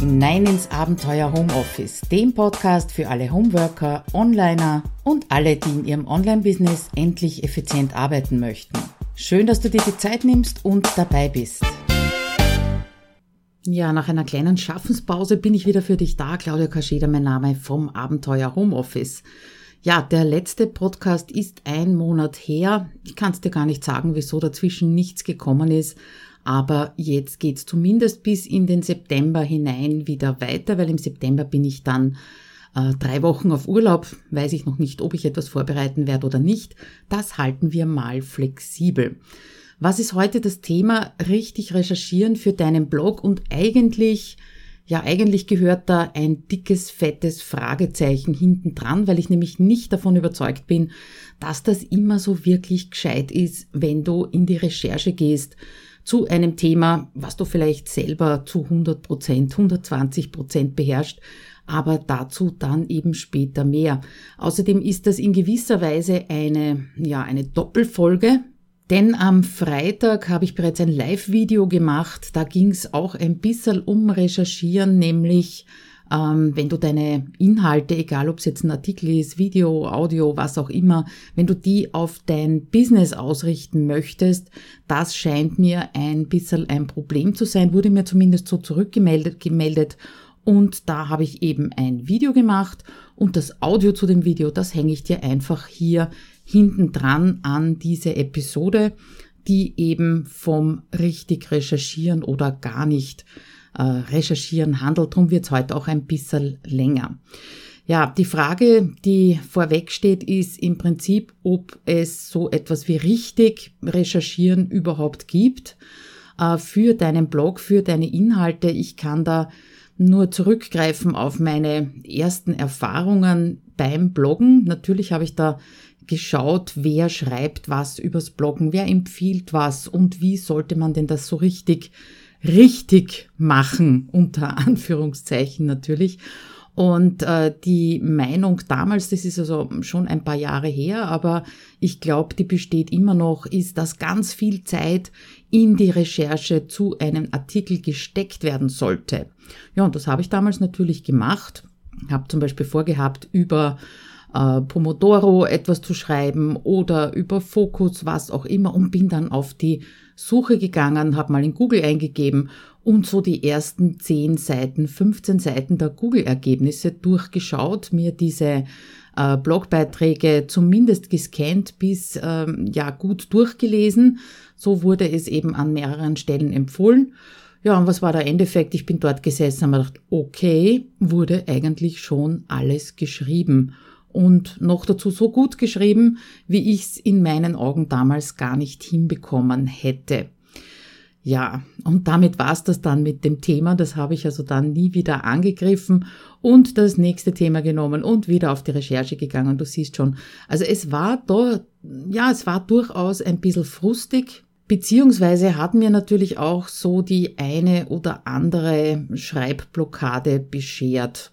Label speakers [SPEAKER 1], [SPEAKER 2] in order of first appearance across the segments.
[SPEAKER 1] hinein ins Abenteuer Homeoffice, dem Podcast für alle Homeworker, Onliner und alle, die in ihrem Online-Business endlich effizient arbeiten möchten. Schön, dass du dir die Zeit nimmst und dabei bist. Ja, nach einer kleinen Schaffenspause bin ich wieder für dich da. Claudia Kascheda, mein Name vom Abenteuer Homeoffice. Ja, der letzte Podcast ist ein Monat her. Ich kann es dir gar nicht sagen, wieso dazwischen nichts gekommen ist. Aber jetzt geht's zumindest bis in den September hinein wieder weiter, weil im September bin ich dann äh, drei Wochen auf Urlaub. Weiß ich noch nicht, ob ich etwas vorbereiten werde oder nicht. Das halten wir mal flexibel. Was ist heute das Thema? Richtig recherchieren für deinen Blog und eigentlich ja, eigentlich gehört da ein dickes, fettes Fragezeichen hinten dran, weil ich nämlich nicht davon überzeugt bin, dass das immer so wirklich gescheit ist, wenn du in die Recherche gehst zu einem Thema, was du vielleicht selber zu 100 Prozent, 120 Prozent beherrscht, aber dazu dann eben später mehr. Außerdem ist das in gewisser Weise eine, ja, eine Doppelfolge, denn am Freitag habe ich bereits ein Live-Video gemacht, da ging es auch ein bisschen um Recherchieren, nämlich ähm, wenn du deine Inhalte, egal ob es jetzt ein Artikel ist, Video, Audio, was auch immer, wenn du die auf dein Business ausrichten möchtest, das scheint mir ein bisschen ein Problem zu sein, wurde mir zumindest so zurückgemeldet gemeldet. Und da habe ich eben ein Video gemacht und das Audio zu dem Video, das hänge ich dir einfach hier hinten dran an diese Episode, die eben vom richtig recherchieren oder gar nicht äh, recherchieren handelt. Darum wird es heute auch ein bisschen länger. Ja, die Frage, die vorweg steht, ist im Prinzip, ob es so etwas wie richtig recherchieren überhaupt gibt äh, für deinen Blog, für deine Inhalte. Ich kann da nur zurückgreifen auf meine ersten Erfahrungen beim Bloggen. Natürlich habe ich da geschaut, wer schreibt was übers Bloggen, wer empfiehlt was und wie sollte man denn das so richtig richtig machen, unter Anführungszeichen natürlich. Und äh, die Meinung damals, das ist also schon ein paar Jahre her, aber ich glaube, die besteht immer noch, ist, dass ganz viel Zeit in die Recherche zu einem Artikel gesteckt werden sollte. Ja, und das habe ich damals natürlich gemacht. Habe zum Beispiel vorgehabt, über äh, Pomodoro etwas zu schreiben oder über Fokus, was auch immer und bin dann auf die Suche gegangen, habe mal in Google eingegeben und so die ersten 10 Seiten, 15 Seiten der Google-Ergebnisse durchgeschaut, mir diese äh, Blogbeiträge zumindest gescannt bis ähm, ja gut durchgelesen. So wurde es eben an mehreren Stellen empfohlen. Ja, und was war der Endeffekt? Ich bin dort gesessen und habe gedacht, okay, wurde eigentlich schon alles geschrieben und noch dazu so gut geschrieben, wie ich es in meinen Augen damals gar nicht hinbekommen hätte. Ja, und damit war es das dann mit dem Thema. Das habe ich also dann nie wieder angegriffen und das nächste Thema genommen und wieder auf die Recherche gegangen. Du siehst schon, also es war da, ja, es war durchaus ein bisschen frustig, beziehungsweise hat mir natürlich auch so die eine oder andere Schreibblockade beschert.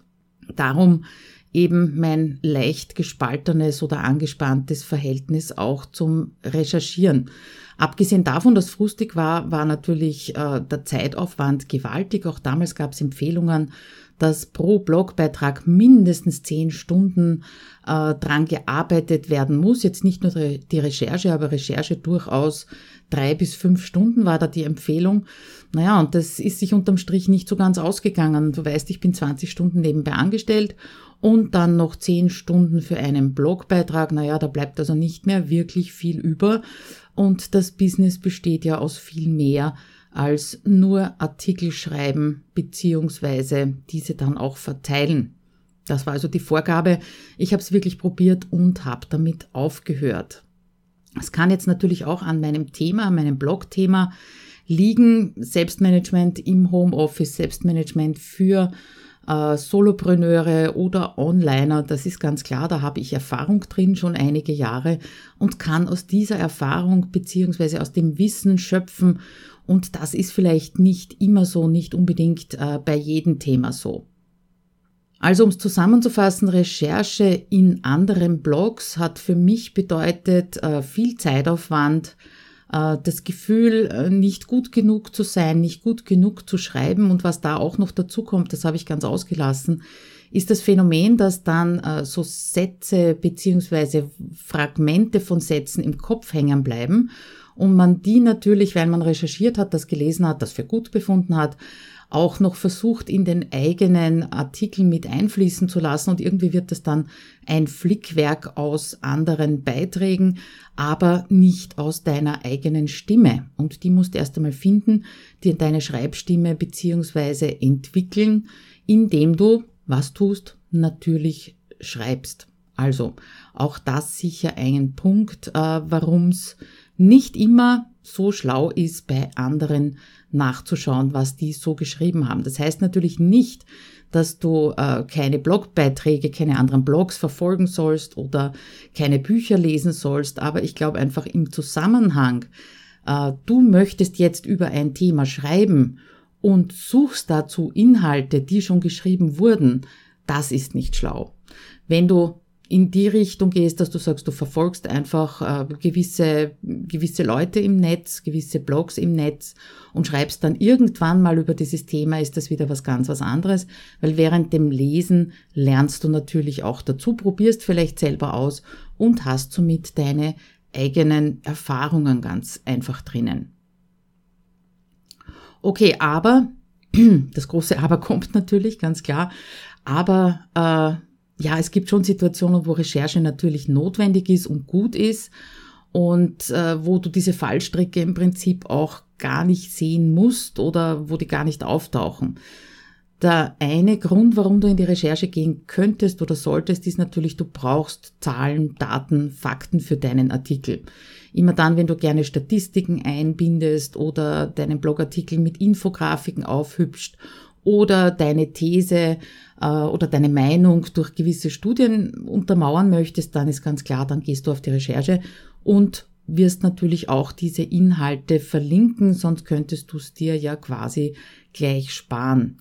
[SPEAKER 1] Darum eben mein leicht gespaltenes oder angespanntes Verhältnis auch zum Recherchieren. Abgesehen davon, dass frustig war, war natürlich äh, der Zeitaufwand gewaltig. Auch damals gab es Empfehlungen, dass pro Blogbeitrag mindestens zehn Stunden äh, dran gearbeitet werden muss. Jetzt nicht nur die Recherche, aber Recherche durchaus drei bis fünf Stunden war da die Empfehlung. Naja, und das ist sich unterm Strich nicht so ganz ausgegangen. Du weißt, ich bin 20 Stunden nebenbei angestellt und dann noch zehn Stunden für einen Blogbeitrag. Naja, da bleibt also nicht mehr wirklich viel über. Und das Business besteht ja aus viel mehr als nur Artikel schreiben beziehungsweise diese dann auch verteilen. Das war also die Vorgabe. Ich habe es wirklich probiert und habe damit aufgehört. Es kann jetzt natürlich auch an meinem Thema, meinem Blogthema liegen. Selbstmanagement im Homeoffice, Selbstmanagement für äh, Solopreneure oder Onliner, das ist ganz klar, da habe ich Erfahrung drin, schon einige Jahre und kann aus dieser Erfahrung beziehungsweise aus dem Wissen schöpfen und das ist vielleicht nicht immer so, nicht unbedingt äh, bei jedem Thema so. Also um es zusammenzufassen, Recherche in anderen Blogs hat für mich bedeutet äh, viel Zeitaufwand, äh, das Gefühl, äh, nicht gut genug zu sein, nicht gut genug zu schreiben und was da auch noch dazu kommt, das habe ich ganz ausgelassen, ist das Phänomen, dass dann äh, so Sätze beziehungsweise Fragmente von Sätzen im Kopf hängen bleiben und man die natürlich, weil man recherchiert hat, das gelesen hat, das für gut befunden hat, auch noch versucht, in den eigenen Artikeln mit einfließen zu lassen und irgendwie wird das dann ein Flickwerk aus anderen Beiträgen, aber nicht aus deiner eigenen Stimme. Und die musst du erst einmal finden, dir deine Schreibstimme beziehungsweise entwickeln, indem du was tust, natürlich schreibst. Also auch das sicher ein Punkt, äh, warum es nicht immer so schlau ist, bei anderen nachzuschauen, was die so geschrieben haben. Das heißt natürlich nicht, dass du äh, keine Blogbeiträge, keine anderen Blogs verfolgen sollst oder keine Bücher lesen sollst, aber ich glaube einfach im Zusammenhang, äh, du möchtest jetzt über ein Thema schreiben und suchst dazu Inhalte, die schon geschrieben wurden, das ist nicht schlau. Wenn du in die Richtung gehst, dass du sagst, du verfolgst einfach äh, gewisse, gewisse Leute im Netz, gewisse Blogs im Netz und schreibst dann irgendwann mal über dieses Thema, ist das wieder was ganz was anderes, weil während dem Lesen lernst du natürlich auch dazu, probierst vielleicht selber aus und hast somit deine eigenen Erfahrungen ganz einfach drinnen. Okay, aber, das große Aber kommt natürlich, ganz klar, aber äh, ja, es gibt schon Situationen, wo Recherche natürlich notwendig ist und gut ist und äh, wo du diese Fallstricke im Prinzip auch gar nicht sehen musst oder wo die gar nicht auftauchen. Der eine Grund, warum du in die Recherche gehen könntest oder solltest, ist natürlich, du brauchst Zahlen, Daten, Fakten für deinen Artikel. Immer dann, wenn du gerne Statistiken einbindest oder deinen Blogartikel mit Infografiken aufhübscht oder deine These äh, oder deine Meinung durch gewisse Studien untermauern möchtest, dann ist ganz klar, dann gehst du auf die Recherche und wirst natürlich auch diese Inhalte verlinken, sonst könntest du es dir ja quasi gleich sparen.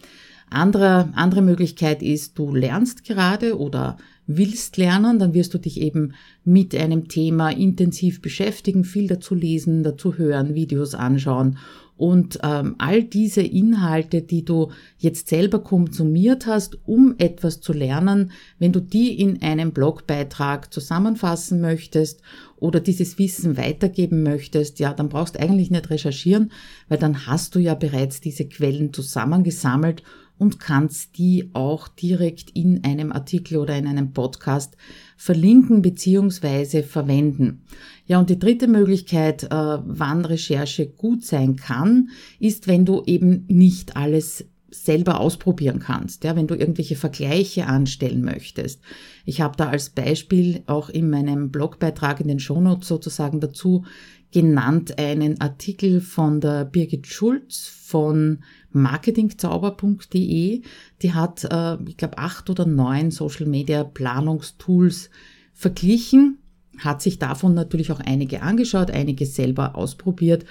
[SPEAKER 1] Andere, andere Möglichkeit ist, du lernst gerade oder willst lernen, dann wirst du dich eben mit einem Thema intensiv beschäftigen, viel dazu lesen, dazu hören, Videos anschauen und ähm, all diese Inhalte, die du jetzt selber konsumiert hast, um etwas zu lernen, wenn du die in einem Blogbeitrag zusammenfassen möchtest oder dieses Wissen weitergeben möchtest, ja, dann brauchst du eigentlich nicht recherchieren, weil dann hast du ja bereits diese Quellen zusammengesammelt und kannst die auch direkt in einem Artikel oder in einem Podcast verlinken beziehungsweise verwenden. Ja, und die dritte Möglichkeit, äh, wann Recherche gut sein kann, ist, wenn du eben nicht alles selber ausprobieren kannst, ja, wenn du irgendwelche Vergleiche anstellen möchtest. Ich habe da als Beispiel auch in meinem Blogbeitrag in den Shownotes sozusagen dazu genannt einen Artikel von der Birgit Schulz von marketingzauber.de. Die hat, äh, ich glaube, acht oder neun Social Media Planungstools verglichen, hat sich davon natürlich auch einige angeschaut, einige selber ausprobiert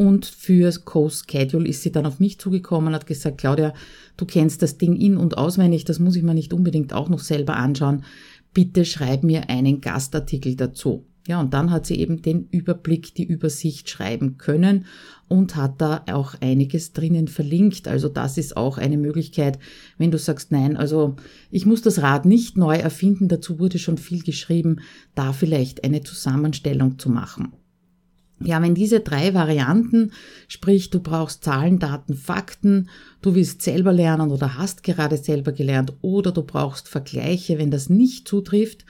[SPEAKER 1] und für Co-Schedule ist sie dann auf mich zugekommen, hat gesagt, Claudia, du kennst das Ding in- und auswendig, das muss ich mir nicht unbedingt auch noch selber anschauen. Bitte schreib mir einen Gastartikel dazu. Ja, und dann hat sie eben den Überblick, die Übersicht schreiben können und hat da auch einiges drinnen verlinkt. Also das ist auch eine Möglichkeit, wenn du sagst, nein, also ich muss das Rad nicht neu erfinden, dazu wurde schon viel geschrieben, da vielleicht eine Zusammenstellung zu machen. Ja, wenn diese drei Varianten, sprich du brauchst Zahlen, Daten, Fakten, du willst selber lernen oder hast gerade selber gelernt oder du brauchst Vergleiche, wenn das nicht zutrifft,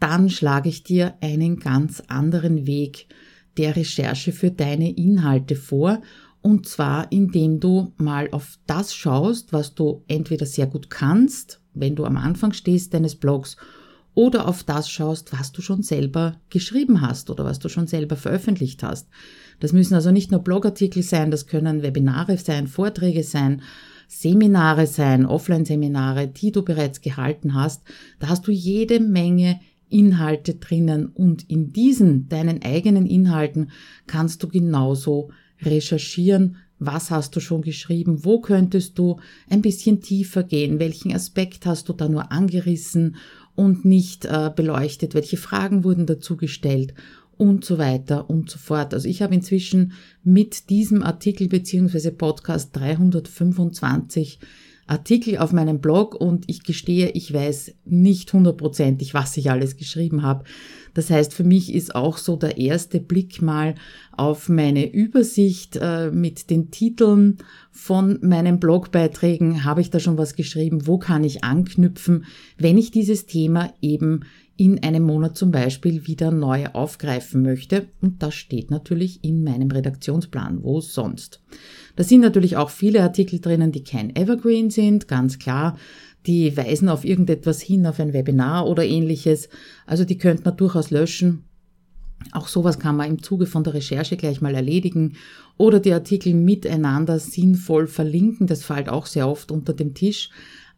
[SPEAKER 1] dann schlage ich dir einen ganz anderen Weg der Recherche für deine Inhalte vor. Und zwar, indem du mal auf das schaust, was du entweder sehr gut kannst, wenn du am Anfang stehst deines Blogs, oder auf das schaust, was du schon selber geschrieben hast oder was du schon selber veröffentlicht hast. Das müssen also nicht nur Blogartikel sein, das können Webinare sein, Vorträge sein, Seminare sein, Offline-Seminare, die du bereits gehalten hast. Da hast du jede Menge Inhalte drinnen und in diesen deinen eigenen Inhalten kannst du genauso recherchieren, was hast du schon geschrieben, wo könntest du ein bisschen tiefer gehen, welchen Aspekt hast du da nur angerissen und nicht äh, beleuchtet, welche Fragen wurden dazu gestellt? Und so weiter und so fort. Also ich habe inzwischen mit diesem Artikel beziehungsweise Podcast 325 Artikel auf meinem Blog und ich gestehe, ich weiß nicht hundertprozentig, was ich alles geschrieben habe. Das heißt, für mich ist auch so der erste Blick mal auf meine Übersicht äh, mit den Titeln von meinen Blogbeiträgen. Habe ich da schon was geschrieben? Wo kann ich anknüpfen, wenn ich dieses Thema eben in einem Monat zum Beispiel wieder neu aufgreifen möchte. Und das steht natürlich in meinem Redaktionsplan, wo sonst. Da sind natürlich auch viele Artikel drinnen, die kein Evergreen sind, ganz klar. Die weisen auf irgendetwas hin, auf ein Webinar oder ähnliches. Also die könnte man durchaus löschen. Auch sowas kann man im Zuge von der Recherche gleich mal erledigen oder die Artikel miteinander sinnvoll verlinken. Das fällt auch sehr oft unter dem Tisch.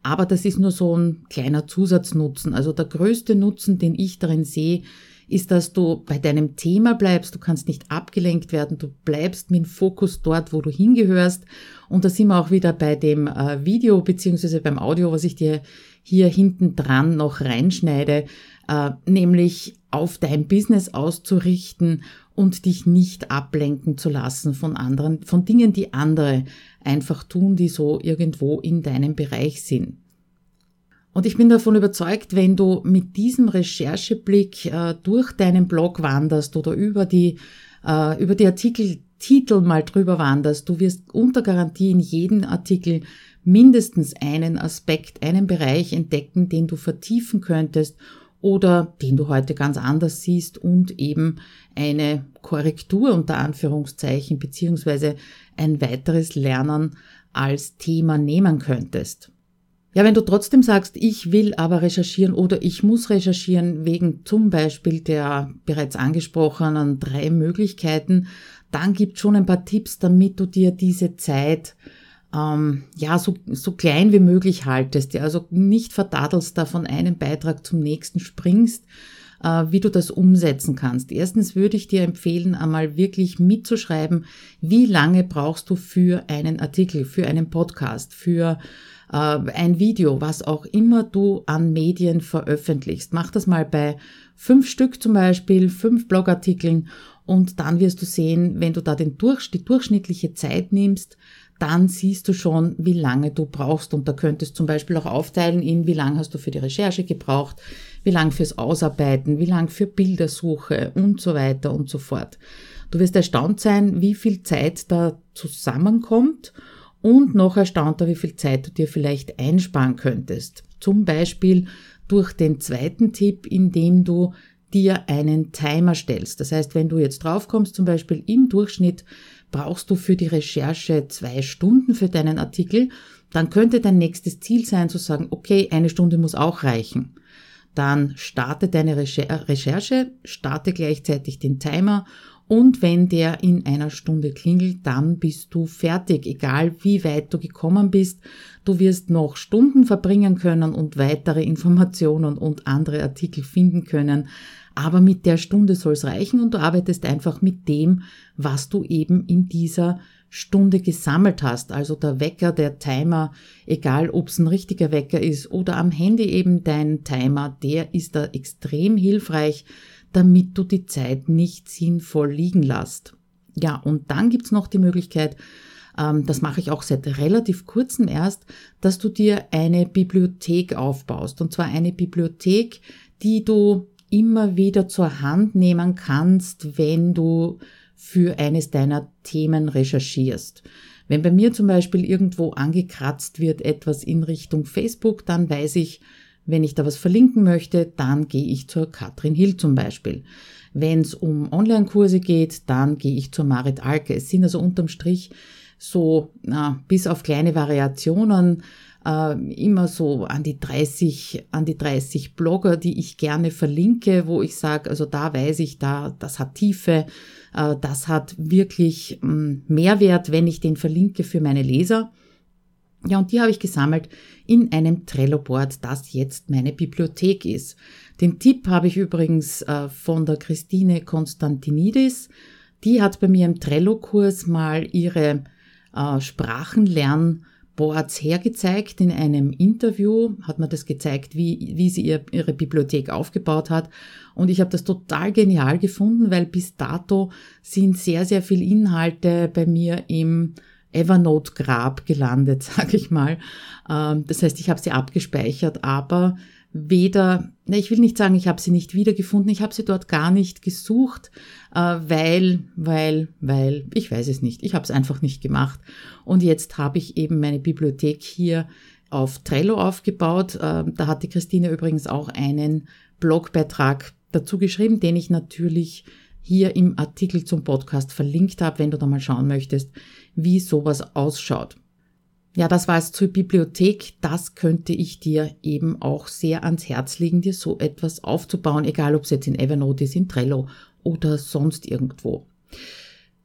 [SPEAKER 1] Aber das ist nur so ein kleiner Zusatznutzen. Also der größte Nutzen, den ich darin sehe, ist, dass du bei deinem Thema bleibst, du kannst nicht abgelenkt werden, du bleibst mit dem Fokus dort, wo du hingehörst. Und da sind wir auch wieder bei dem äh, Video beziehungsweise beim Audio, was ich dir hier hinten dran noch reinschneide, äh, nämlich auf dein Business auszurichten und dich nicht ablenken zu lassen von anderen, von Dingen, die andere einfach tun, die so irgendwo in deinem Bereich sind. Und ich bin davon überzeugt, wenn du mit diesem Rechercheblick äh, durch deinen Blog wanderst oder über die, äh, über die Artikeltitel mal drüber wanderst, du wirst unter Garantie in jedem Artikel mindestens einen Aspekt, einen Bereich entdecken, den du vertiefen könntest oder den du heute ganz anders siehst und eben eine Korrektur unter Anführungszeichen beziehungsweise ein weiteres Lernen als Thema nehmen könntest. Ja, wenn du trotzdem sagst, ich will aber recherchieren oder ich muss recherchieren wegen zum Beispiel der bereits angesprochenen drei Möglichkeiten, dann gibt schon ein paar Tipps, damit du dir diese Zeit ähm, ja, so, so klein wie möglich haltest, ja, also nicht verdadelst da von einem Beitrag zum nächsten springst, äh, wie du das umsetzen kannst. Erstens würde ich dir empfehlen, einmal wirklich mitzuschreiben, wie lange brauchst du für einen Artikel, für einen Podcast, für äh, ein Video, was auch immer du an Medien veröffentlichst. Mach das mal bei fünf Stück zum Beispiel, fünf Blogartikeln und dann wirst du sehen, wenn du da den Durch, die durchschnittliche Zeit nimmst, dann siehst du schon, wie lange du brauchst. Und da könntest zum Beispiel auch aufteilen in, wie lange hast du für die Recherche gebraucht, wie lange fürs Ausarbeiten, wie lange für Bildersuche und so weiter und so fort. Du wirst erstaunt sein, wie viel Zeit da zusammenkommt und noch erstaunter, wie viel Zeit du dir vielleicht einsparen könntest. Zum Beispiel durch den zweiten Tipp, indem du dir einen Timer stellst. Das heißt, wenn du jetzt draufkommst, zum Beispiel im Durchschnitt brauchst du für die Recherche zwei Stunden für deinen Artikel, dann könnte dein nächstes Ziel sein zu sagen, okay, eine Stunde muss auch reichen. Dann starte deine Recherche, starte gleichzeitig den Timer und wenn der in einer Stunde klingelt, dann bist du fertig, egal wie weit du gekommen bist. Du wirst noch Stunden verbringen können und weitere Informationen und andere Artikel finden können. Aber mit der Stunde soll es reichen und du arbeitest einfach mit dem, was du eben in dieser Stunde gesammelt hast. Also der Wecker, der Timer, egal ob es ein richtiger Wecker ist oder am Handy eben dein Timer, der ist da extrem hilfreich, damit du die Zeit nicht sinnvoll liegen lässt. Ja, und dann gibt's noch die Möglichkeit, ähm, das mache ich auch seit relativ kurzem erst, dass du dir eine Bibliothek aufbaust. Und zwar eine Bibliothek, die du immer wieder zur Hand nehmen kannst, wenn du für eines deiner Themen recherchierst. Wenn bei mir zum Beispiel irgendwo angekratzt wird etwas in Richtung Facebook, dann weiß ich, wenn ich da was verlinken möchte, dann gehe ich zur Katrin Hill zum Beispiel. Wenn es um Online-Kurse geht, dann gehe ich zur Marit Alke. Es sind also unterm Strich so na, bis auf kleine Variationen äh, immer so an die 30, an die 30 Blogger, die ich gerne verlinke, wo ich sage, also da weiß ich, da, das hat Tiefe, äh, das hat wirklich mh, mm, Mehrwert, wenn ich den verlinke für meine Leser. Ja, und die habe ich gesammelt in einem Trello-Board, das jetzt meine Bibliothek ist. Den Tipp habe ich übrigens äh, von der Christine Konstantinidis. Die hat bei mir im Trello-Kurs mal ihre äh, Sprachenlern- Boards hergezeigt in einem Interview, hat man das gezeigt, wie, wie sie ihr, ihre Bibliothek aufgebaut hat. Und ich habe das total genial gefunden, weil bis dato sind sehr, sehr viele Inhalte bei mir im Evernote-Grab gelandet, sage ich mal. Ähm, das heißt, ich habe sie abgespeichert, aber weder, ich will nicht sagen, ich habe sie nicht wiedergefunden, ich habe sie dort gar nicht gesucht, äh, weil, weil, weil, ich weiß es nicht, ich habe es einfach nicht gemacht. Und jetzt habe ich eben meine Bibliothek hier auf Trello aufgebaut. Äh, da hat die Christine übrigens auch einen Blogbeitrag dazu geschrieben, den ich natürlich hier im Artikel zum Podcast verlinkt habe, wenn du da mal schauen möchtest, wie sowas ausschaut. Ja, das war es zur Bibliothek. Das könnte ich dir eben auch sehr ans Herz legen, dir so etwas aufzubauen, egal ob es jetzt in Evernote ist, in Trello oder sonst irgendwo.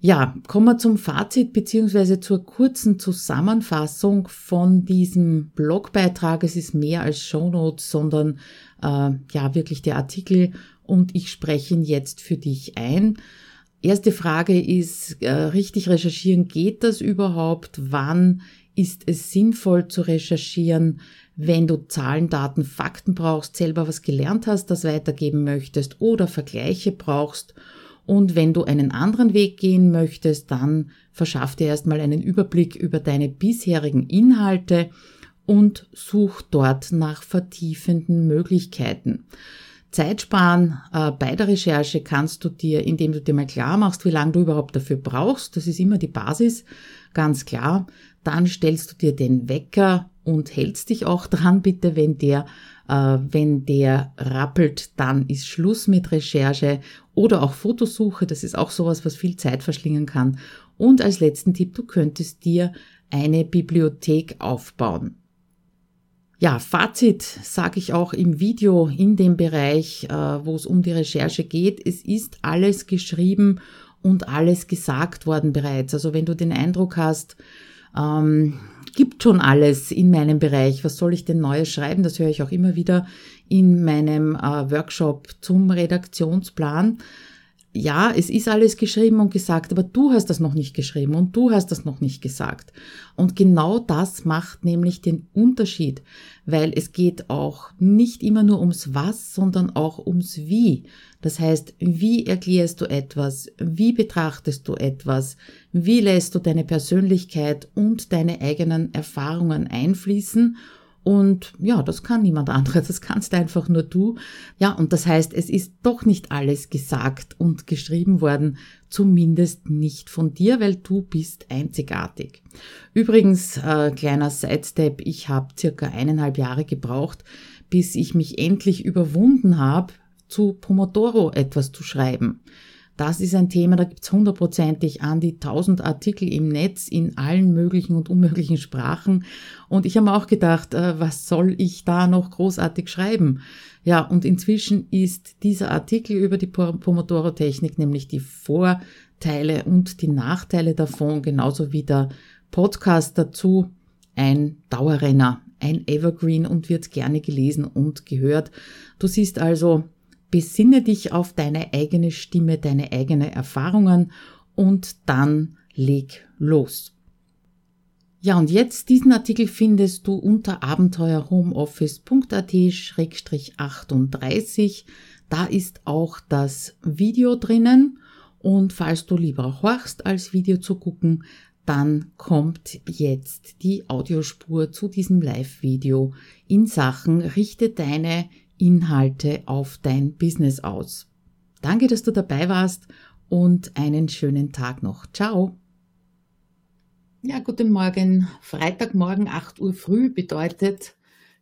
[SPEAKER 1] Ja, kommen wir zum Fazit beziehungsweise zur kurzen Zusammenfassung von diesem Blogbeitrag. Es ist mehr als Shownotes, sondern äh, ja wirklich der Artikel und ich spreche ihn jetzt für dich ein. Erste Frage ist, äh, richtig recherchieren, geht das überhaupt? Wann ist es sinnvoll zu recherchieren, wenn du Zahlen, Daten, Fakten brauchst, selber was gelernt hast, das weitergeben möchtest oder Vergleiche brauchst. Und wenn du einen anderen Weg gehen möchtest, dann verschaff dir erstmal einen Überblick über deine bisherigen Inhalte und such dort nach vertiefenden Möglichkeiten. Zeit sparen äh, bei der Recherche kannst du dir, indem du dir mal klar machst, wie lange du überhaupt dafür brauchst. Das ist immer die Basis, ganz klar. Dann stellst du dir den Wecker und hältst dich auch dran, bitte, wenn der, äh, wenn der rappelt, dann ist Schluss mit Recherche oder auch Fotosuche. Das ist auch sowas, was viel Zeit verschlingen kann. Und als letzten Tipp, du könntest dir eine Bibliothek aufbauen. Ja, Fazit sage ich auch im Video in dem Bereich, äh, wo es um die Recherche geht. Es ist alles geschrieben und alles gesagt worden bereits. Also wenn du den Eindruck hast, ähm, gibt schon alles in meinem Bereich, was soll ich denn Neues schreiben? Das höre ich auch immer wieder in meinem äh, Workshop zum Redaktionsplan ja, es ist alles geschrieben und gesagt, aber du hast das noch nicht geschrieben und du hast das noch nicht gesagt. Und genau das macht nämlich den Unterschied, weil es geht auch nicht immer nur ums Was, sondern auch ums Wie. Das heißt, wie erklärst du etwas? Wie betrachtest du etwas? Wie lässt du deine Persönlichkeit und deine eigenen Erfahrungen einfließen? Und ja, das kann niemand anderes, das kannst einfach nur du. Ja, und das heißt, es ist doch nicht alles gesagt und geschrieben worden, zumindest nicht von dir, weil du bist einzigartig. Übrigens, äh, kleiner Sidestep, ich habe circa eineinhalb Jahre gebraucht, bis ich mich endlich überwunden habe, zu Pomodoro etwas zu schreiben. Das ist ein Thema, da gibt's hundertprozentig an die tausend Artikel im Netz in allen möglichen und unmöglichen Sprachen. Und ich habe mir auch gedacht, äh, was soll ich da noch großartig schreiben? Ja, und inzwischen ist dieser Artikel über die Pomodoro-Technik, nämlich die Vorteile und die Nachteile davon, genauso wie der Podcast dazu, ein Dauerrenner, ein Evergreen und wird gerne gelesen und gehört. Du siehst also, Besinne dich auf deine eigene Stimme, deine eigenen Erfahrungen und dann leg los. Ja, und jetzt diesen Artikel findest du unter abenteuerhomeoffice.at-38. Da ist auch das Video drinnen. Und falls du lieber horchst, als Video zu gucken, dann kommt jetzt die Audiospur zu diesem Live-Video in Sachen Richte deine Inhalte auf dein Business aus. Danke, dass du dabei warst und einen schönen Tag noch. Ciao. Ja, guten Morgen. Freitagmorgen 8 Uhr früh bedeutet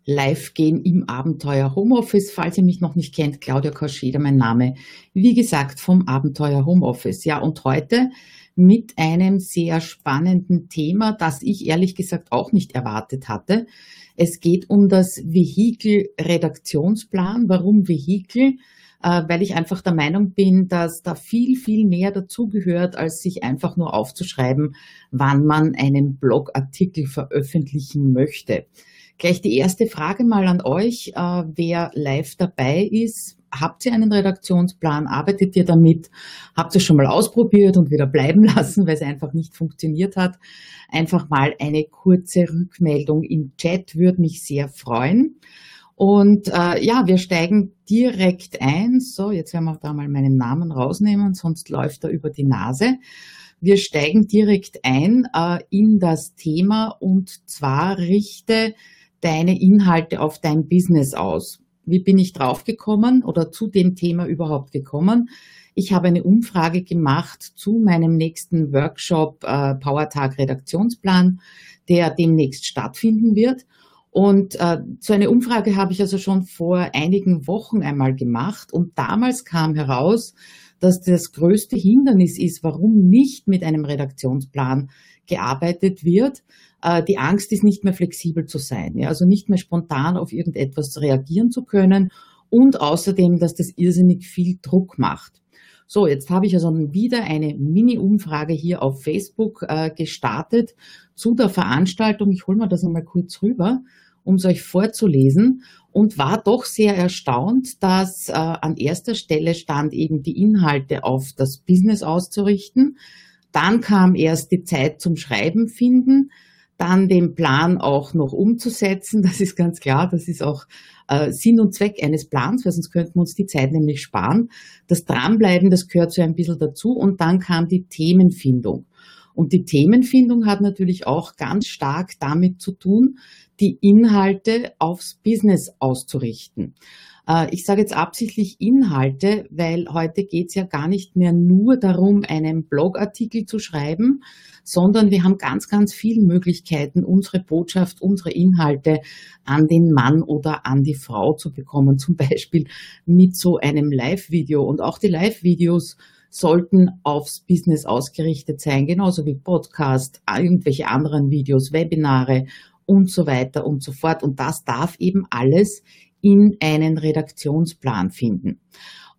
[SPEAKER 1] live gehen im Abenteuer Homeoffice. Falls ihr mich noch nicht kennt, Claudia Koscheder mein Name. Wie gesagt, vom Abenteuer Homeoffice. Ja, und heute mit einem sehr spannenden Thema, das ich ehrlich gesagt auch nicht erwartet hatte. Es geht um das Vehikel Redaktionsplan. Warum Vehikel? Äh, weil ich einfach der Meinung bin, dass da viel, viel mehr dazugehört, als sich einfach nur aufzuschreiben, wann man einen Blogartikel veröffentlichen möchte. Gleich die erste Frage mal an euch, äh, wer live dabei ist. Habt ihr einen Redaktionsplan? Arbeitet ihr damit? Habt ihr schon mal ausprobiert und wieder bleiben lassen, weil es einfach nicht funktioniert hat? Einfach mal eine kurze Rückmeldung im Chat würde mich sehr freuen. Und äh, ja, wir steigen direkt ein. So, jetzt werden wir da mal meinen Namen rausnehmen, sonst läuft er über die Nase. Wir steigen direkt ein äh, in das Thema und zwar richte deine Inhalte auf dein Business aus. Wie bin ich draufgekommen oder zu dem Thema überhaupt gekommen? Ich habe eine Umfrage gemacht zu meinem nächsten Workshop äh, Powertag Redaktionsplan, der demnächst stattfinden wird. Und äh, so eine Umfrage habe ich also schon vor einigen Wochen einmal gemacht und damals kam heraus, dass das größte Hindernis ist, warum nicht mit einem Redaktionsplan gearbeitet wird. Äh, die Angst ist nicht mehr flexibel zu sein, ja, also nicht mehr spontan auf irgendetwas reagieren zu können und außerdem, dass das irrsinnig viel Druck macht. So, jetzt habe ich also wieder eine Mini-Umfrage hier auf Facebook äh, gestartet zu der Veranstaltung. Ich hole mal das nochmal kurz rüber um es euch vorzulesen und war doch sehr erstaunt, dass äh, an erster Stelle stand eben die Inhalte auf das Business auszurichten. Dann kam erst die Zeit zum Schreiben finden, dann den Plan auch noch umzusetzen. Das ist ganz klar, das ist auch äh, Sinn und Zweck eines Plans, weil sonst könnten wir uns die Zeit nämlich sparen. Das Dranbleiben, das gehört so ein bisschen dazu. Und dann kam die Themenfindung. Und die Themenfindung hat natürlich auch ganz stark damit zu tun, die Inhalte aufs Business auszurichten. Äh, ich sage jetzt absichtlich Inhalte, weil heute geht es ja gar nicht mehr nur darum, einen Blogartikel zu schreiben, sondern wir haben ganz, ganz viele Möglichkeiten, unsere Botschaft, unsere Inhalte an den Mann oder an die Frau zu bekommen, zum Beispiel mit so einem Live-Video. Und auch die Live-Videos sollten aufs Business ausgerichtet sein, genauso wie Podcast, irgendwelche anderen Videos, Webinare und so weiter und so fort. Und das darf eben alles in einen Redaktionsplan finden.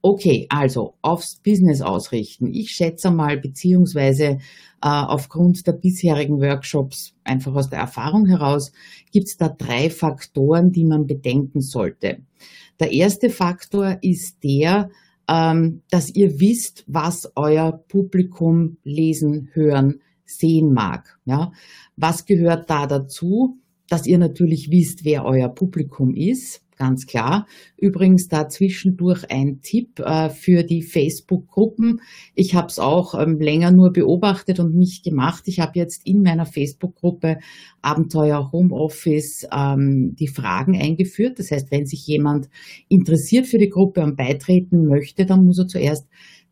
[SPEAKER 1] Okay, also aufs Business ausrichten. Ich schätze mal, beziehungsweise äh, aufgrund der bisherigen Workshops, einfach aus der Erfahrung heraus, gibt es da drei Faktoren, die man bedenken sollte. Der erste Faktor ist der, ähm, dass ihr wisst, was euer Publikum lesen, hören, sehen mag. Ja? Was gehört da dazu? Dass ihr natürlich wisst, wer euer Publikum ist ganz klar. Übrigens da zwischendurch ein Tipp äh, für die Facebook-Gruppen. Ich habe es auch ähm, länger nur beobachtet und nicht gemacht. Ich habe jetzt in meiner Facebook-Gruppe Abenteuer Homeoffice ähm, die Fragen eingeführt. Das heißt, wenn sich jemand interessiert für die Gruppe und beitreten möchte, dann muss er zuerst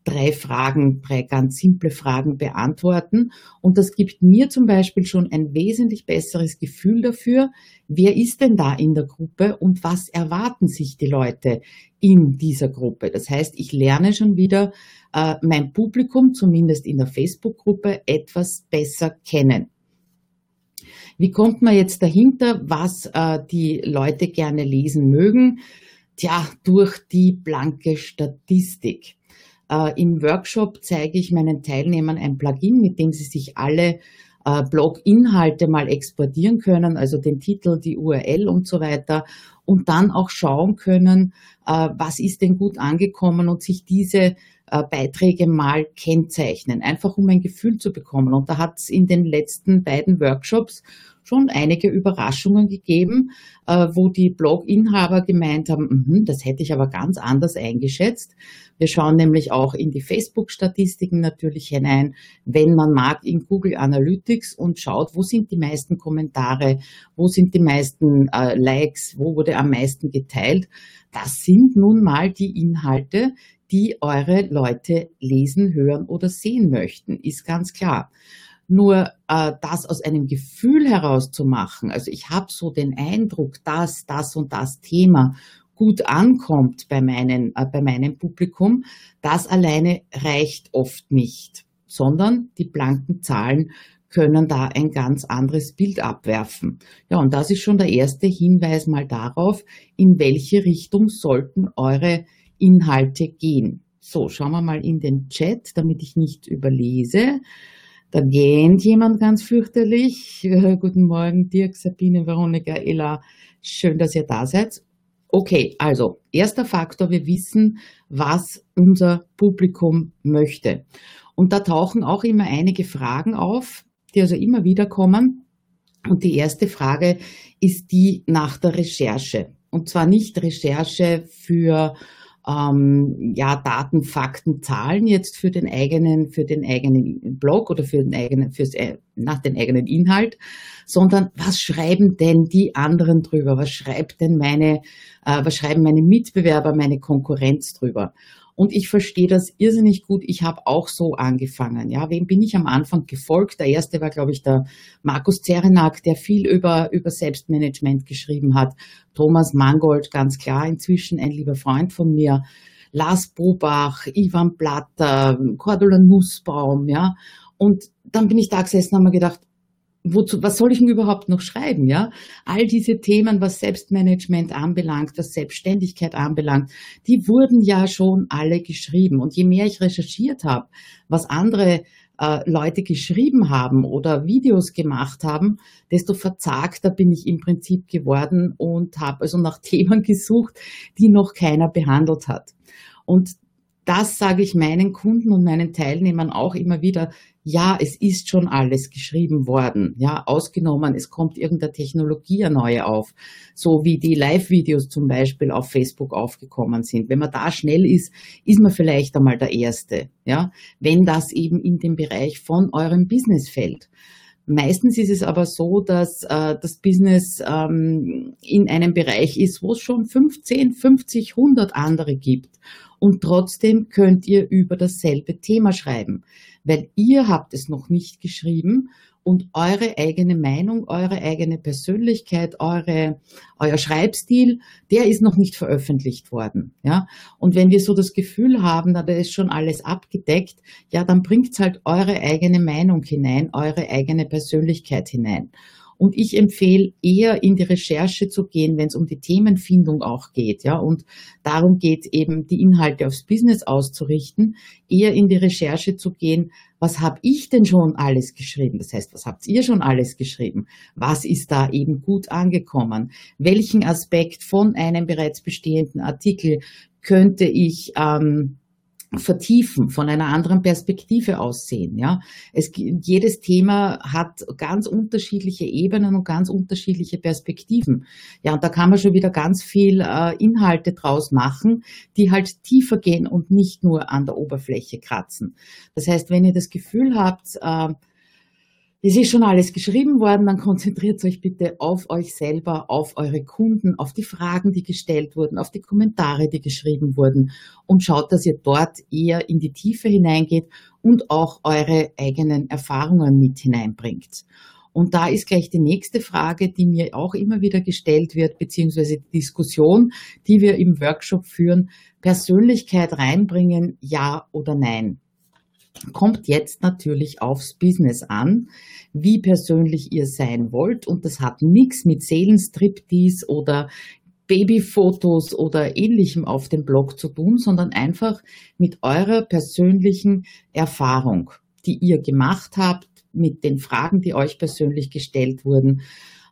[SPEAKER 1] drei Fragen, drei ganz simple Fragen beantworten. Und das gibt mir zum Beispiel schon ein wesentlich besseres Gefühl dafür, wer ist denn da in der Gruppe und was erwarten sich die Leute in dieser Gruppe. Das heißt, ich lerne schon wieder äh, mein Publikum, zumindest in der Facebook-Gruppe, etwas besser kennen. Wie kommt man jetzt dahinter, was äh, die Leute gerne lesen mögen? Tja, durch die blanke Statistik. Äh, Im Workshop zeige ich meinen Teilnehmern ein Plugin, mit dem sie sich alle äh, Blog-Inhalte mal exportieren können, also den Titel, die URL und so weiter und dann auch schauen können, äh, was ist denn gut angekommen und sich diese Beiträge mal kennzeichnen, einfach um ein Gefühl zu bekommen. Und da hat es in den letzten beiden Workshops schon einige Überraschungen gegeben, äh, wo die Blog-Inhaber gemeint haben, mh, das hätte ich aber ganz anders eingeschätzt. Wir schauen nämlich auch in die Facebook-Statistiken natürlich hinein, wenn man mag, in Google Analytics und schaut, wo sind die meisten Kommentare, wo sind die meisten äh, Likes, wo wurde am meisten geteilt. Das sind nun mal die Inhalte, die eure Leute lesen, hören oder sehen möchten, ist ganz klar. Nur äh, das aus einem Gefühl heraus zu machen, also ich habe so den Eindruck, dass das und das Thema gut ankommt bei, meinen, äh, bei meinem Publikum, das alleine reicht oft nicht, sondern die blanken Zahlen können da ein ganz anderes Bild abwerfen. Ja, und das ist schon der erste Hinweis mal darauf, in welche Richtung sollten eure Inhalte gehen. So, schauen wir mal in den Chat, damit ich nicht überlese. Da gähnt jemand ganz fürchterlich. Guten Morgen, Dirk, Sabine, Veronika, Ella. Schön, dass ihr da seid. Okay, also erster Faktor, wir wissen, was unser Publikum möchte. Und da tauchen auch immer einige Fragen auf, die also immer wieder kommen. Und die erste Frage ist die nach der Recherche. Und zwar nicht Recherche für ähm, ja, Daten, Fakten, Zahlen jetzt für den eigenen, für den eigenen Blog oder für den eigenen, fürs, äh, nach den eigenen Inhalt, sondern was schreiben denn die anderen drüber? Was schreibt denn meine, äh, was schreiben meine Mitbewerber, meine Konkurrenz drüber? Und ich verstehe das irrsinnig gut. Ich habe auch so angefangen. Ja, wem bin ich am Anfang gefolgt? Der erste war, glaube ich, der Markus Zerenak, der viel über, über Selbstmanagement geschrieben hat. Thomas Mangold, ganz klar, inzwischen ein lieber Freund von mir. Lars Bobach, Ivan Platter, Cordula Nussbaum, ja. Und dann bin ich da gesessen und habe mir gedacht, wozu, was soll ich denn überhaupt noch schreiben, ja? All diese Themen, was Selbstmanagement anbelangt, was Selbstständigkeit anbelangt, die wurden ja schon alle geschrieben. Und je mehr ich recherchiert habe, was andere äh, Leute geschrieben haben oder Videos gemacht haben, desto verzagter bin ich im Prinzip geworden und habe also nach Themen gesucht, die noch keiner behandelt hat. Und das sage ich meinen Kunden und meinen Teilnehmern auch immer wieder. Ja, es ist schon alles geschrieben worden. Ja, ausgenommen, es kommt irgendeine Technologie neue auf. So wie die Live-Videos zum Beispiel auf Facebook aufgekommen sind. Wenn man da schnell ist, ist man vielleicht einmal der Erste. Ja, wenn das eben in den Bereich von eurem Business fällt. Meistens ist es aber so, dass äh, das Business ähm, in einem Bereich ist, wo es schon 15, 50, 100 andere gibt und trotzdem könnt ihr über dasselbe Thema schreiben, weil ihr habt es noch nicht geschrieben und eure eigene Meinung, eure eigene Persönlichkeit, eure, euer Schreibstil, der ist noch nicht veröffentlicht worden. Ja? Und wenn wir so das Gefühl haben, da ist schon alles abgedeckt, ja, dann bringt's halt eure eigene Meinung hinein, eure eigene Persönlichkeit hinein. Und ich empfehle eher in die Recherche zu gehen, wenn es um die Themenfindung auch geht, ja, und darum geht eben die Inhalte aufs Business auszurichten, eher in die Recherche zu gehen, was habe ich denn schon alles geschrieben? Das heißt, was habt ihr schon alles geschrieben? Was ist da eben gut angekommen? Welchen Aspekt von einem bereits bestehenden Artikel könnte ich ähm, vertiefen, von einer anderen Perspektive aussehen. Ja, es, jedes Thema hat ganz unterschiedliche Ebenen und ganz unterschiedliche Perspektiven. Ja, und da kann man schon wieder ganz viel äh, Inhalte draus machen, die halt tiefer gehen und nicht nur an der Oberfläche kratzen. Das heißt, wenn ihr das Gefühl habt, äh, es ist schon alles geschrieben worden, dann konzentriert euch bitte auf euch selber, auf eure Kunden, auf die Fragen, die gestellt wurden, auf die Kommentare, die geschrieben wurden. Und schaut, dass ihr dort eher in die Tiefe hineingeht und auch eure eigenen Erfahrungen mit hineinbringt. Und da ist gleich die nächste Frage, die mir auch immer wieder gestellt wird, beziehungsweise die Diskussion, die wir im Workshop führen, Persönlichkeit reinbringen, ja oder nein kommt jetzt natürlich aufs Business an, wie persönlich ihr sein wollt. Und das hat nichts mit Seelenstriptease oder Babyfotos oder ähnlichem auf dem Blog zu tun, sondern einfach mit eurer persönlichen Erfahrung, die ihr gemacht habt, mit den Fragen, die euch persönlich gestellt wurden.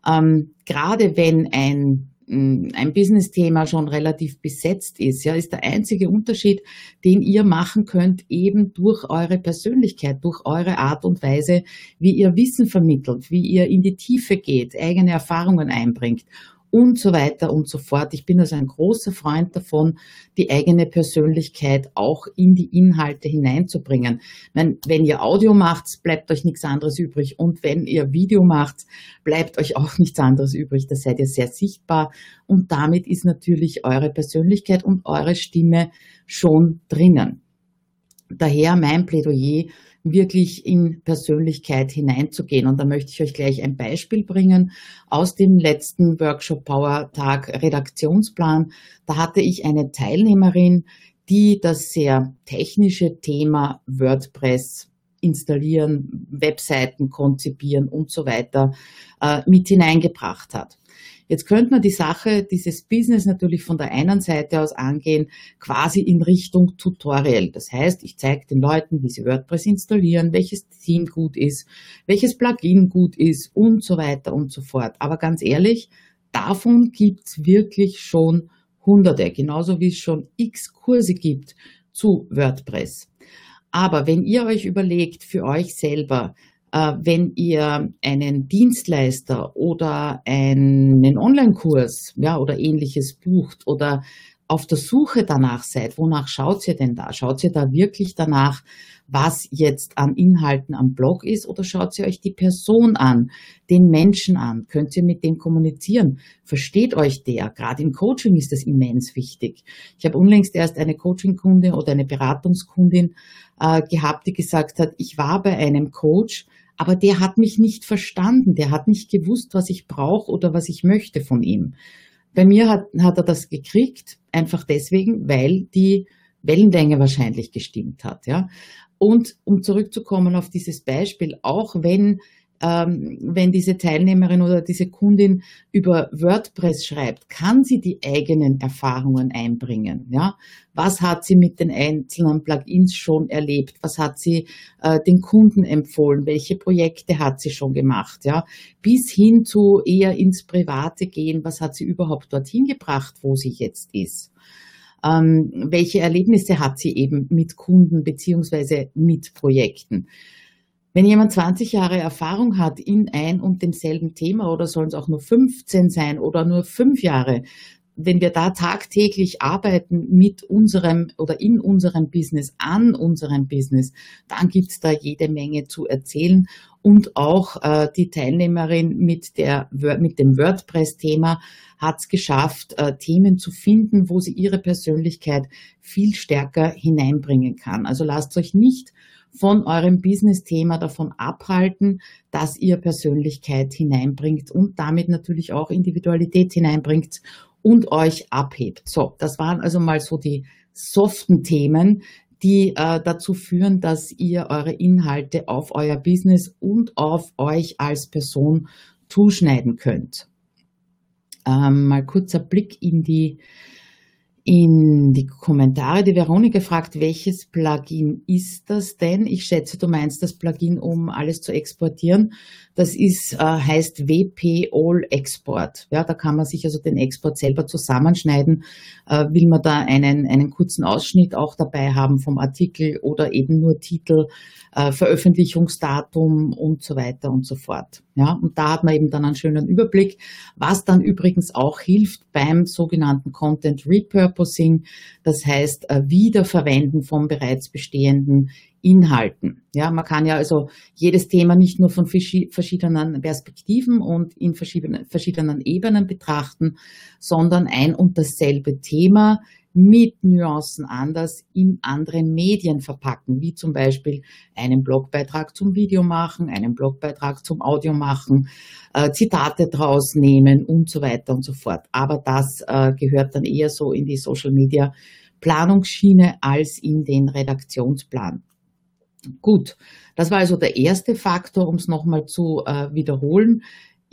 [SPEAKER 1] Ähm, gerade wenn ein ein Business-Thema schon relativ besetzt ist, ja, ist der einzige Unterschied, den ihr machen könnt, eben durch eure Persönlichkeit, durch eure Art und Weise, wie ihr Wissen vermittelt, wie ihr in die Tiefe geht, eigene Erfahrungen einbringt und so weiter und so fort. Ich bin also ein großer Freund davon, die eigene Persönlichkeit auch in die Inhalte hineinzubringen. Wenn, wenn ihr Audio macht, bleibt euch nichts anderes übrig. Und wenn ihr Video macht, bleibt euch auch nichts anderes übrig. Da seid ihr sehr sichtbar. Und damit ist natürlich eure Persönlichkeit und eure Stimme schon drinnen. Daher mein Plädoyer, wirklich in Persönlichkeit hineinzugehen. Und da möchte ich euch gleich ein Beispiel bringen aus dem letzten Workshop Power Tag Redaktionsplan. Da hatte ich eine Teilnehmerin, die das sehr technische Thema WordPress installieren, Webseiten konzipieren und so weiter äh, mit hineingebracht hat. Jetzt könnte man die Sache, dieses Business natürlich von der einen Seite aus angehen, quasi in Richtung Tutorial. Das heißt, ich zeige den Leuten, wie sie WordPress installieren, welches Theme gut ist, welches Plugin gut ist und so weiter und so fort. Aber ganz ehrlich, davon gibt's wirklich schon Hunderte, genauso wie es schon x Kurse gibt zu WordPress. Aber wenn ihr euch überlegt für euch selber, wenn ihr einen Dienstleister oder einen Online-Kurs ja, oder ähnliches bucht oder auf der Suche danach seid, wonach schaut ihr denn da? Schaut ihr da wirklich danach, was jetzt an Inhalten am Blog ist oder schaut ihr euch die Person an, den Menschen an? Könnt ihr mit dem kommunizieren? Versteht euch der? Gerade im Coaching ist das immens wichtig. Ich habe unlängst erst eine Coaching-Kunde oder eine Beratungskundin äh, gehabt, die gesagt hat, ich war bei einem Coach, aber der hat mich nicht verstanden, der hat nicht gewusst, was ich brauche oder was ich möchte von ihm. Bei mir hat, hat er das gekriegt, einfach deswegen, weil die Wellenlänge wahrscheinlich gestimmt hat, ja. Und um zurückzukommen auf dieses Beispiel, auch wenn ähm, wenn diese Teilnehmerin oder diese Kundin über WordPress schreibt, kann sie die eigenen Erfahrungen einbringen. Ja? Was hat sie mit den einzelnen Plugins schon erlebt? Was hat sie äh, den Kunden empfohlen? Welche Projekte hat sie schon gemacht? Ja? Bis hin zu eher ins Private gehen. Was hat sie überhaupt dorthin gebracht, wo sie jetzt ist? Ähm, welche Erlebnisse hat sie eben mit Kunden beziehungsweise mit Projekten? Wenn jemand 20 Jahre Erfahrung hat in ein und demselben Thema oder sollen es auch nur 15 sein oder nur fünf Jahre, wenn wir da tagtäglich arbeiten mit unserem oder in unserem Business, an unserem Business, dann gibt's da jede Menge zu erzählen. Und auch äh, die Teilnehmerin mit, der, mit dem WordPress-Thema hat's geschafft, äh, Themen zu finden, wo sie ihre Persönlichkeit viel stärker hineinbringen kann. Also lasst euch nicht von eurem Business-Thema davon abhalten, dass ihr Persönlichkeit hineinbringt und damit natürlich auch Individualität hineinbringt und euch abhebt. So, das waren also mal so die soften Themen, die äh, dazu führen, dass ihr eure Inhalte auf euer Business und auf euch als Person zuschneiden könnt. Ähm, mal kurzer Blick in die in die Kommentare. Die Veronika fragt, welches Plugin ist das denn? Ich schätze, du meinst das Plugin, um alles zu exportieren. Das ist, äh, heißt WP All Export. Ja, da kann man sich also den Export selber zusammenschneiden. Äh, will man da einen, einen kurzen Ausschnitt auch dabei haben vom Artikel oder eben nur Titel, äh, Veröffentlichungsdatum und so weiter und so fort. Ja, und da hat man eben dann einen schönen Überblick, was dann übrigens auch hilft beim sogenannten Content Repurposing. Das heißt, äh, Wiederverwenden von bereits bestehenden Inhalten. Ja, man kann ja also jedes Thema nicht nur von verschiedenen Perspektiven und in verschiedenen, verschiedenen Ebenen betrachten, sondern ein und dasselbe Thema mit Nuancen anders in andere Medien verpacken, wie zum Beispiel einen Blogbeitrag zum Video machen, einen Blogbeitrag zum Audio machen, äh, Zitate draus nehmen und so weiter und so fort. Aber das äh, gehört dann eher so in die Social Media Planungsschiene als in den Redaktionsplan. Gut, das war also der erste Faktor, um es nochmal zu äh, wiederholen.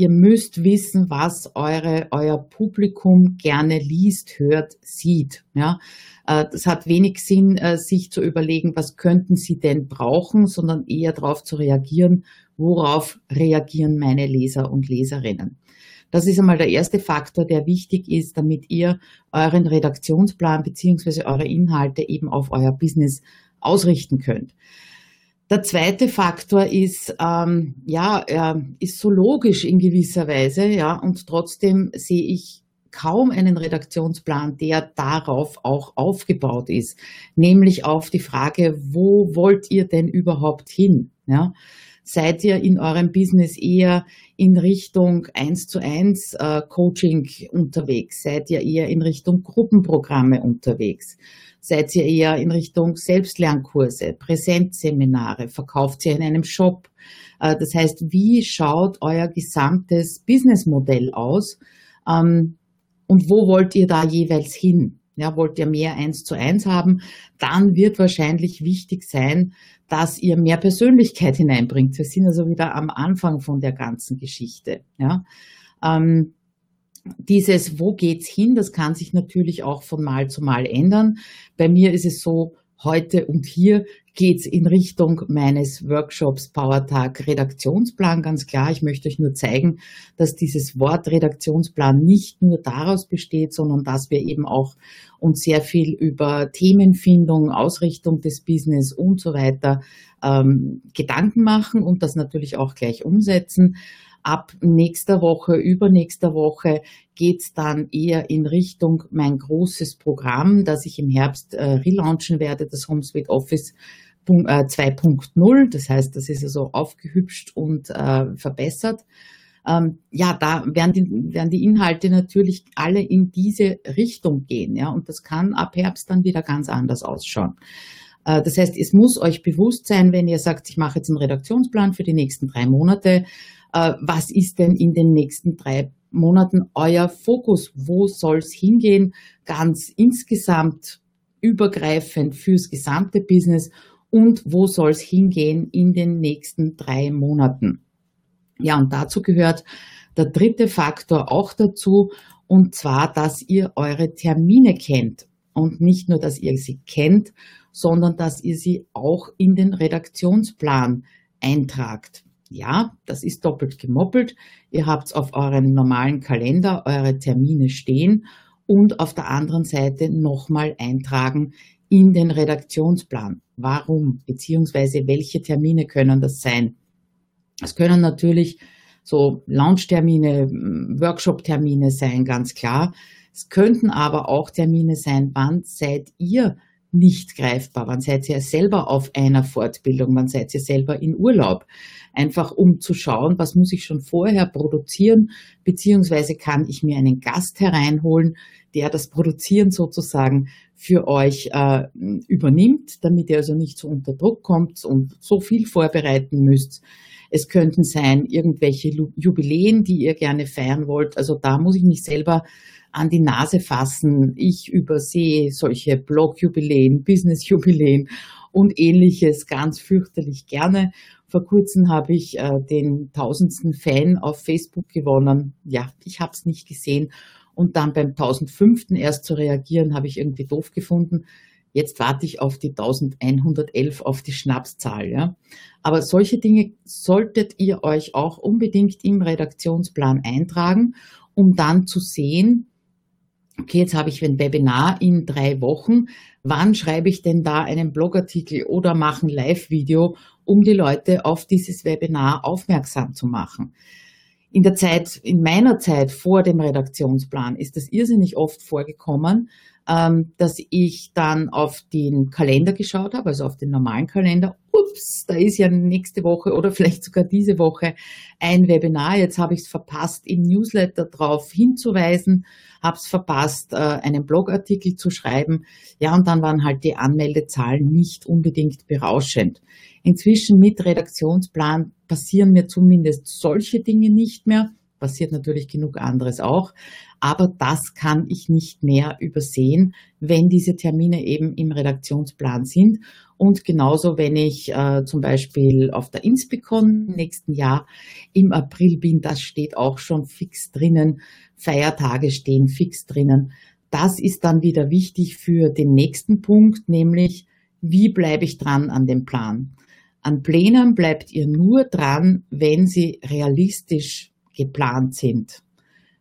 [SPEAKER 1] Ihr müsst wissen, was eure, euer Publikum gerne liest, hört, sieht. Ja, äh, das hat wenig Sinn, äh, sich zu überlegen, was könnten sie denn brauchen, sondern eher darauf zu reagieren, worauf reagieren meine Leser und Leserinnen. Das ist einmal der erste Faktor, der wichtig ist, damit ihr euren Redaktionsplan beziehungsweise eure Inhalte eben auf euer Business ausrichten könnt. Der zweite Faktor ist, ähm, ja, er ist so logisch in gewisser Weise, ja, und trotzdem sehe ich kaum einen Redaktionsplan, der darauf auch aufgebaut ist, nämlich auf die Frage, wo wollt ihr denn überhaupt hin? Ja? Seid ihr in eurem Business eher in Richtung 1 zu 1 äh, Coaching unterwegs? Seid ihr eher in Richtung Gruppenprogramme unterwegs? Seid ihr eher in Richtung Selbstlernkurse, Präsenzseminare? Verkauft ihr in einem Shop? Äh, das heißt, wie schaut euer gesamtes Businessmodell aus? Ähm, und wo wollt ihr da jeweils hin? Ja, wollt ihr mehr eins zu eins haben? Dann wird wahrscheinlich wichtig sein, dass ihr mehr Persönlichkeit hineinbringt. Wir sind also wieder am Anfang von der ganzen Geschichte. Ja. Ähm, dieses, wo geht's hin, das kann sich natürlich auch von Mal zu Mal ändern. Bei mir ist es so, heute und hier geht's in Richtung meines Workshops Powertag Redaktionsplan. Ganz klar, ich möchte euch nur zeigen, dass dieses Wort Redaktionsplan nicht nur daraus besteht, sondern dass wir eben auch uns sehr viel über Themenfindung, Ausrichtung des Business und so weiter ähm, Gedanken machen und das natürlich auch gleich umsetzen. Ab nächster Woche, übernächster Woche geht's dann eher in Richtung mein großes Programm, das ich im Herbst äh, relaunchen werde, das HomeSuite Office 2.0. Äh, das heißt, das ist also aufgehübscht und äh, verbessert. Ähm, ja, da werden die, werden die Inhalte natürlich alle in diese Richtung gehen. Ja, und das kann ab Herbst dann wieder ganz anders ausschauen. Äh, das heißt, es muss euch bewusst sein, wenn ihr sagt, ich mache jetzt einen Redaktionsplan für die nächsten drei Monate, was ist denn in den nächsten drei Monaten euer Fokus? Wo soll es hingehen? Ganz insgesamt übergreifend fürs gesamte Business und wo soll es hingehen in den nächsten drei Monaten? Ja, und dazu gehört der dritte Faktor auch dazu, und zwar, dass ihr eure Termine kennt. Und nicht nur, dass ihr sie kennt, sondern dass ihr sie auch in den Redaktionsplan eintragt. Ja, das ist doppelt gemoppelt. Ihr habt auf euren normalen Kalender eure Termine stehen und auf der anderen Seite nochmal eintragen in den Redaktionsplan. Warum? Beziehungsweise welche Termine können das sein? Es können natürlich so Launch-Termine, Workshop-Termine sein, ganz klar. Es könnten aber auch Termine sein, wann seid ihr nicht greifbar, wann seid ihr selber auf einer Fortbildung, wann seid ihr selber in Urlaub. Einfach um zu schauen, was muss ich schon vorher produzieren, beziehungsweise kann ich mir einen Gast hereinholen, der das Produzieren sozusagen für euch äh, übernimmt, damit ihr also nicht so unter Druck kommt und so viel vorbereiten müsst. Es könnten sein irgendwelche Jubiläen, die ihr gerne feiern wollt. Also da muss ich mich selber an die Nase fassen. Ich übersehe solche Blog-Jubiläen, Business-Jubiläen und ähnliches ganz fürchterlich gerne. Vor kurzem habe ich äh, den tausendsten Fan auf Facebook gewonnen. Ja, ich habe es nicht gesehen. Und dann beim 1005. erst zu reagieren, habe ich irgendwie doof gefunden. Jetzt warte ich auf die 1111, auf die Schnapszahl. Ja. Aber solche Dinge solltet ihr euch auch unbedingt im Redaktionsplan eintragen, um dann zu sehen, okay, jetzt habe ich ein Webinar in drei Wochen. Wann schreibe ich denn da einen Blogartikel oder mache ein Live-Video, um die Leute auf dieses Webinar aufmerksam zu machen? In der Zeit, in meiner Zeit vor dem Redaktionsplan ist das irrsinnig oft vorgekommen, ähm, dass ich dann auf den Kalender geschaut habe, also auf den normalen Kalender. Ups, da ist ja nächste Woche oder vielleicht sogar diese Woche ein Webinar. Jetzt habe ich es verpasst, im Newsletter darauf hinzuweisen, habe es verpasst, äh, einen Blogartikel zu schreiben. Ja, und dann waren halt die Anmeldezahlen nicht unbedingt berauschend. Inzwischen mit Redaktionsplan passieren mir zumindest solche Dinge nicht mehr passiert natürlich genug anderes auch. Aber das kann ich nicht mehr übersehen, wenn diese Termine eben im Redaktionsplan sind. Und genauso, wenn ich äh, zum Beispiel auf der Inspicon nächsten Jahr im April bin, das steht auch schon fix drinnen. Feiertage stehen fix drinnen. Das ist dann wieder wichtig für den nächsten Punkt, nämlich wie bleibe ich dran an dem Plan? An Plänen bleibt ihr nur dran, wenn sie realistisch geplant sind.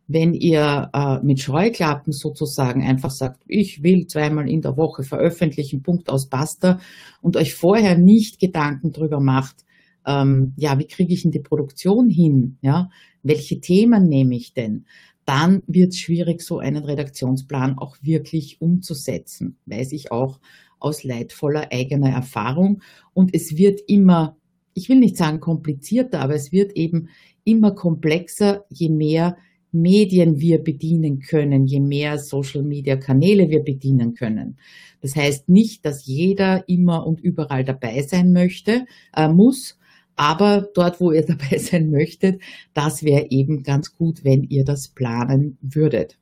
[SPEAKER 1] Wenn ihr äh, mit Scheuklappen sozusagen einfach sagt, ich will zweimal in der Woche veröffentlichen, Punkt aus Basta, und euch vorher nicht Gedanken drüber macht, ähm, ja, wie kriege ich denn die Produktion hin? Ja, welche Themen nehme ich denn? Dann wird es schwierig, so einen Redaktionsplan auch wirklich umzusetzen, weiß ich auch aus leidvoller eigener Erfahrung. Und es wird immer, ich will nicht sagen komplizierter, aber es wird eben immer komplexer, je mehr Medien wir bedienen können, je mehr Social-Media-Kanäle wir bedienen können. Das heißt nicht, dass jeder immer und überall dabei sein möchte, äh, muss, aber dort, wo ihr dabei sein möchtet, das wäre eben ganz gut, wenn ihr das planen würdet.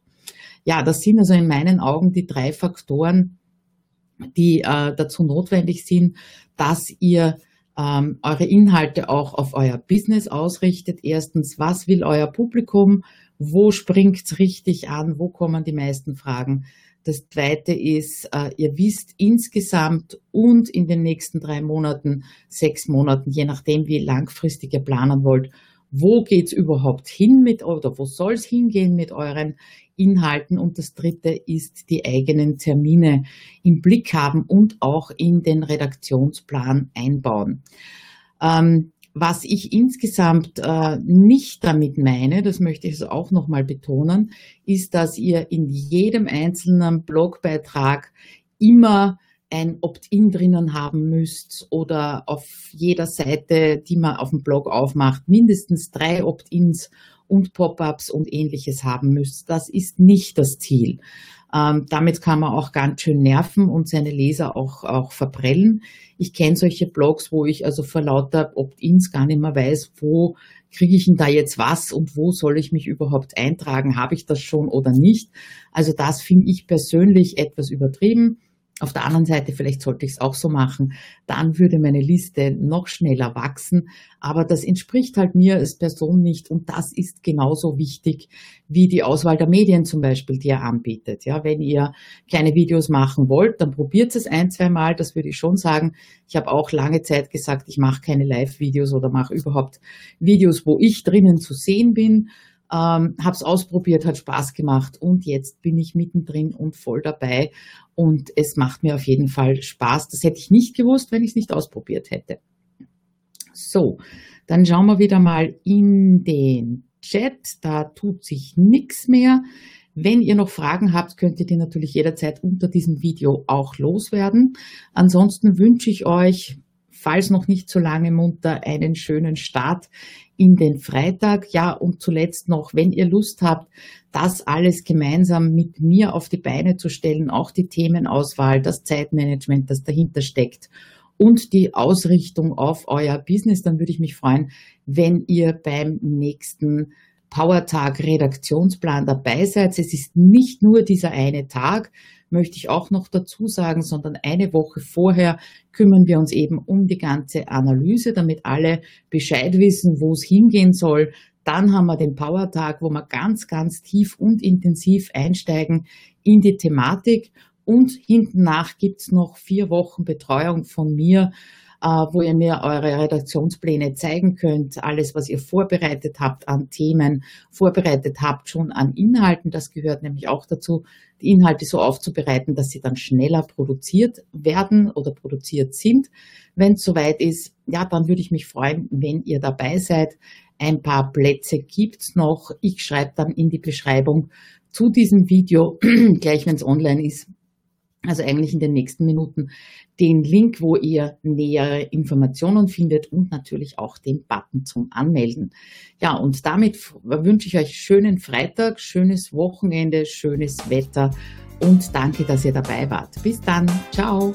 [SPEAKER 1] Ja, das sind also in meinen Augen die drei Faktoren, die äh, dazu notwendig sind, dass ihr ähm, eure Inhalte auch auf euer Business ausrichtet. Erstens, was will euer Publikum? Wo springt's richtig an? Wo kommen die meisten Fragen? Das zweite ist, äh, ihr wisst insgesamt und in den nächsten drei Monaten, sechs Monaten, je nachdem, wie langfristig ihr planen wollt, wo geht's überhaupt hin mit oder wo soll es hingehen mit euren Inhalten? Und das dritte ist die eigenen Termine im Blick haben und auch in den Redaktionsplan einbauen. Ähm, was ich insgesamt äh, nicht damit meine, das möchte ich also auch nochmal betonen, ist, dass ihr in jedem einzelnen Blogbeitrag immer ein Opt-in drinnen haben müsst oder auf jeder Seite, die man auf dem Blog aufmacht, mindestens drei Opt-ins und Pop-ups und ähnliches haben müsst. Das ist nicht das Ziel. Ähm, damit kann man auch ganz schön nerven und seine Leser auch, auch verprellen. Ich kenne solche Blogs, wo ich also vor lauter Opt-ins gar nicht mehr weiß, wo kriege ich denn da jetzt was und wo soll ich mich überhaupt eintragen? Habe ich das schon oder nicht? Also das finde ich persönlich etwas übertrieben. Auf der anderen Seite, vielleicht sollte ich es auch so machen, dann würde meine Liste noch schneller wachsen. Aber das entspricht halt mir als Person nicht und das ist genauso wichtig wie die Auswahl der Medien zum Beispiel, die ihr anbietet. Ja, wenn ihr kleine Videos machen wollt, dann probiert es ein, zwei Mal. Das würde ich schon sagen. Ich habe auch lange Zeit gesagt, ich mache keine Live-Videos oder mache überhaupt Videos, wo ich drinnen zu sehen bin. Ähm, habe es ausprobiert, hat Spaß gemacht und jetzt bin ich mittendrin und voll dabei und es macht mir auf jeden Fall Spaß. Das hätte ich nicht gewusst, wenn ich es nicht ausprobiert hätte. So, dann schauen wir wieder mal in den Chat. Da tut sich nichts mehr. Wenn ihr noch Fragen habt, könnt ihr die natürlich jederzeit unter diesem Video auch loswerden. Ansonsten wünsche ich euch falls noch nicht so lange munter, einen schönen Start in den Freitag. Ja, und zuletzt noch, wenn ihr Lust habt, das alles gemeinsam mit mir auf die Beine zu stellen, auch die Themenauswahl, das Zeitmanagement, das dahinter steckt und die Ausrichtung auf euer Business, dann würde ich mich freuen, wenn ihr beim nächsten Powertag Redaktionsplan dabei seid. Es ist nicht nur dieser eine Tag, möchte ich auch noch dazu sagen, sondern eine Woche vorher kümmern wir uns eben um die ganze Analyse, damit alle Bescheid wissen, wo es hingehen soll. Dann haben wir den Powertag, wo wir ganz, ganz tief und intensiv einsteigen in die Thematik. Und hinten nach gibt's noch vier Wochen Betreuung von mir, wo ihr mir eure Redaktionspläne zeigen könnt, alles, was ihr vorbereitet habt an Themen, vorbereitet habt schon an Inhalten. Das gehört nämlich auch dazu, die Inhalte so aufzubereiten, dass sie dann schneller produziert werden oder produziert sind. Wenn es soweit ist, ja, dann würde ich mich freuen, wenn ihr dabei seid. Ein paar Plätze gibt's noch. Ich schreibe dann in die Beschreibung zu diesem Video, gleich wenn es online ist, also eigentlich in den nächsten Minuten, den Link, wo ihr nähere Informationen findet und natürlich auch den Button zum Anmelden. Ja, und damit wünsche ich euch schönen Freitag, schönes Wochenende, schönes Wetter und danke, dass ihr dabei wart. Bis dann. Ciao.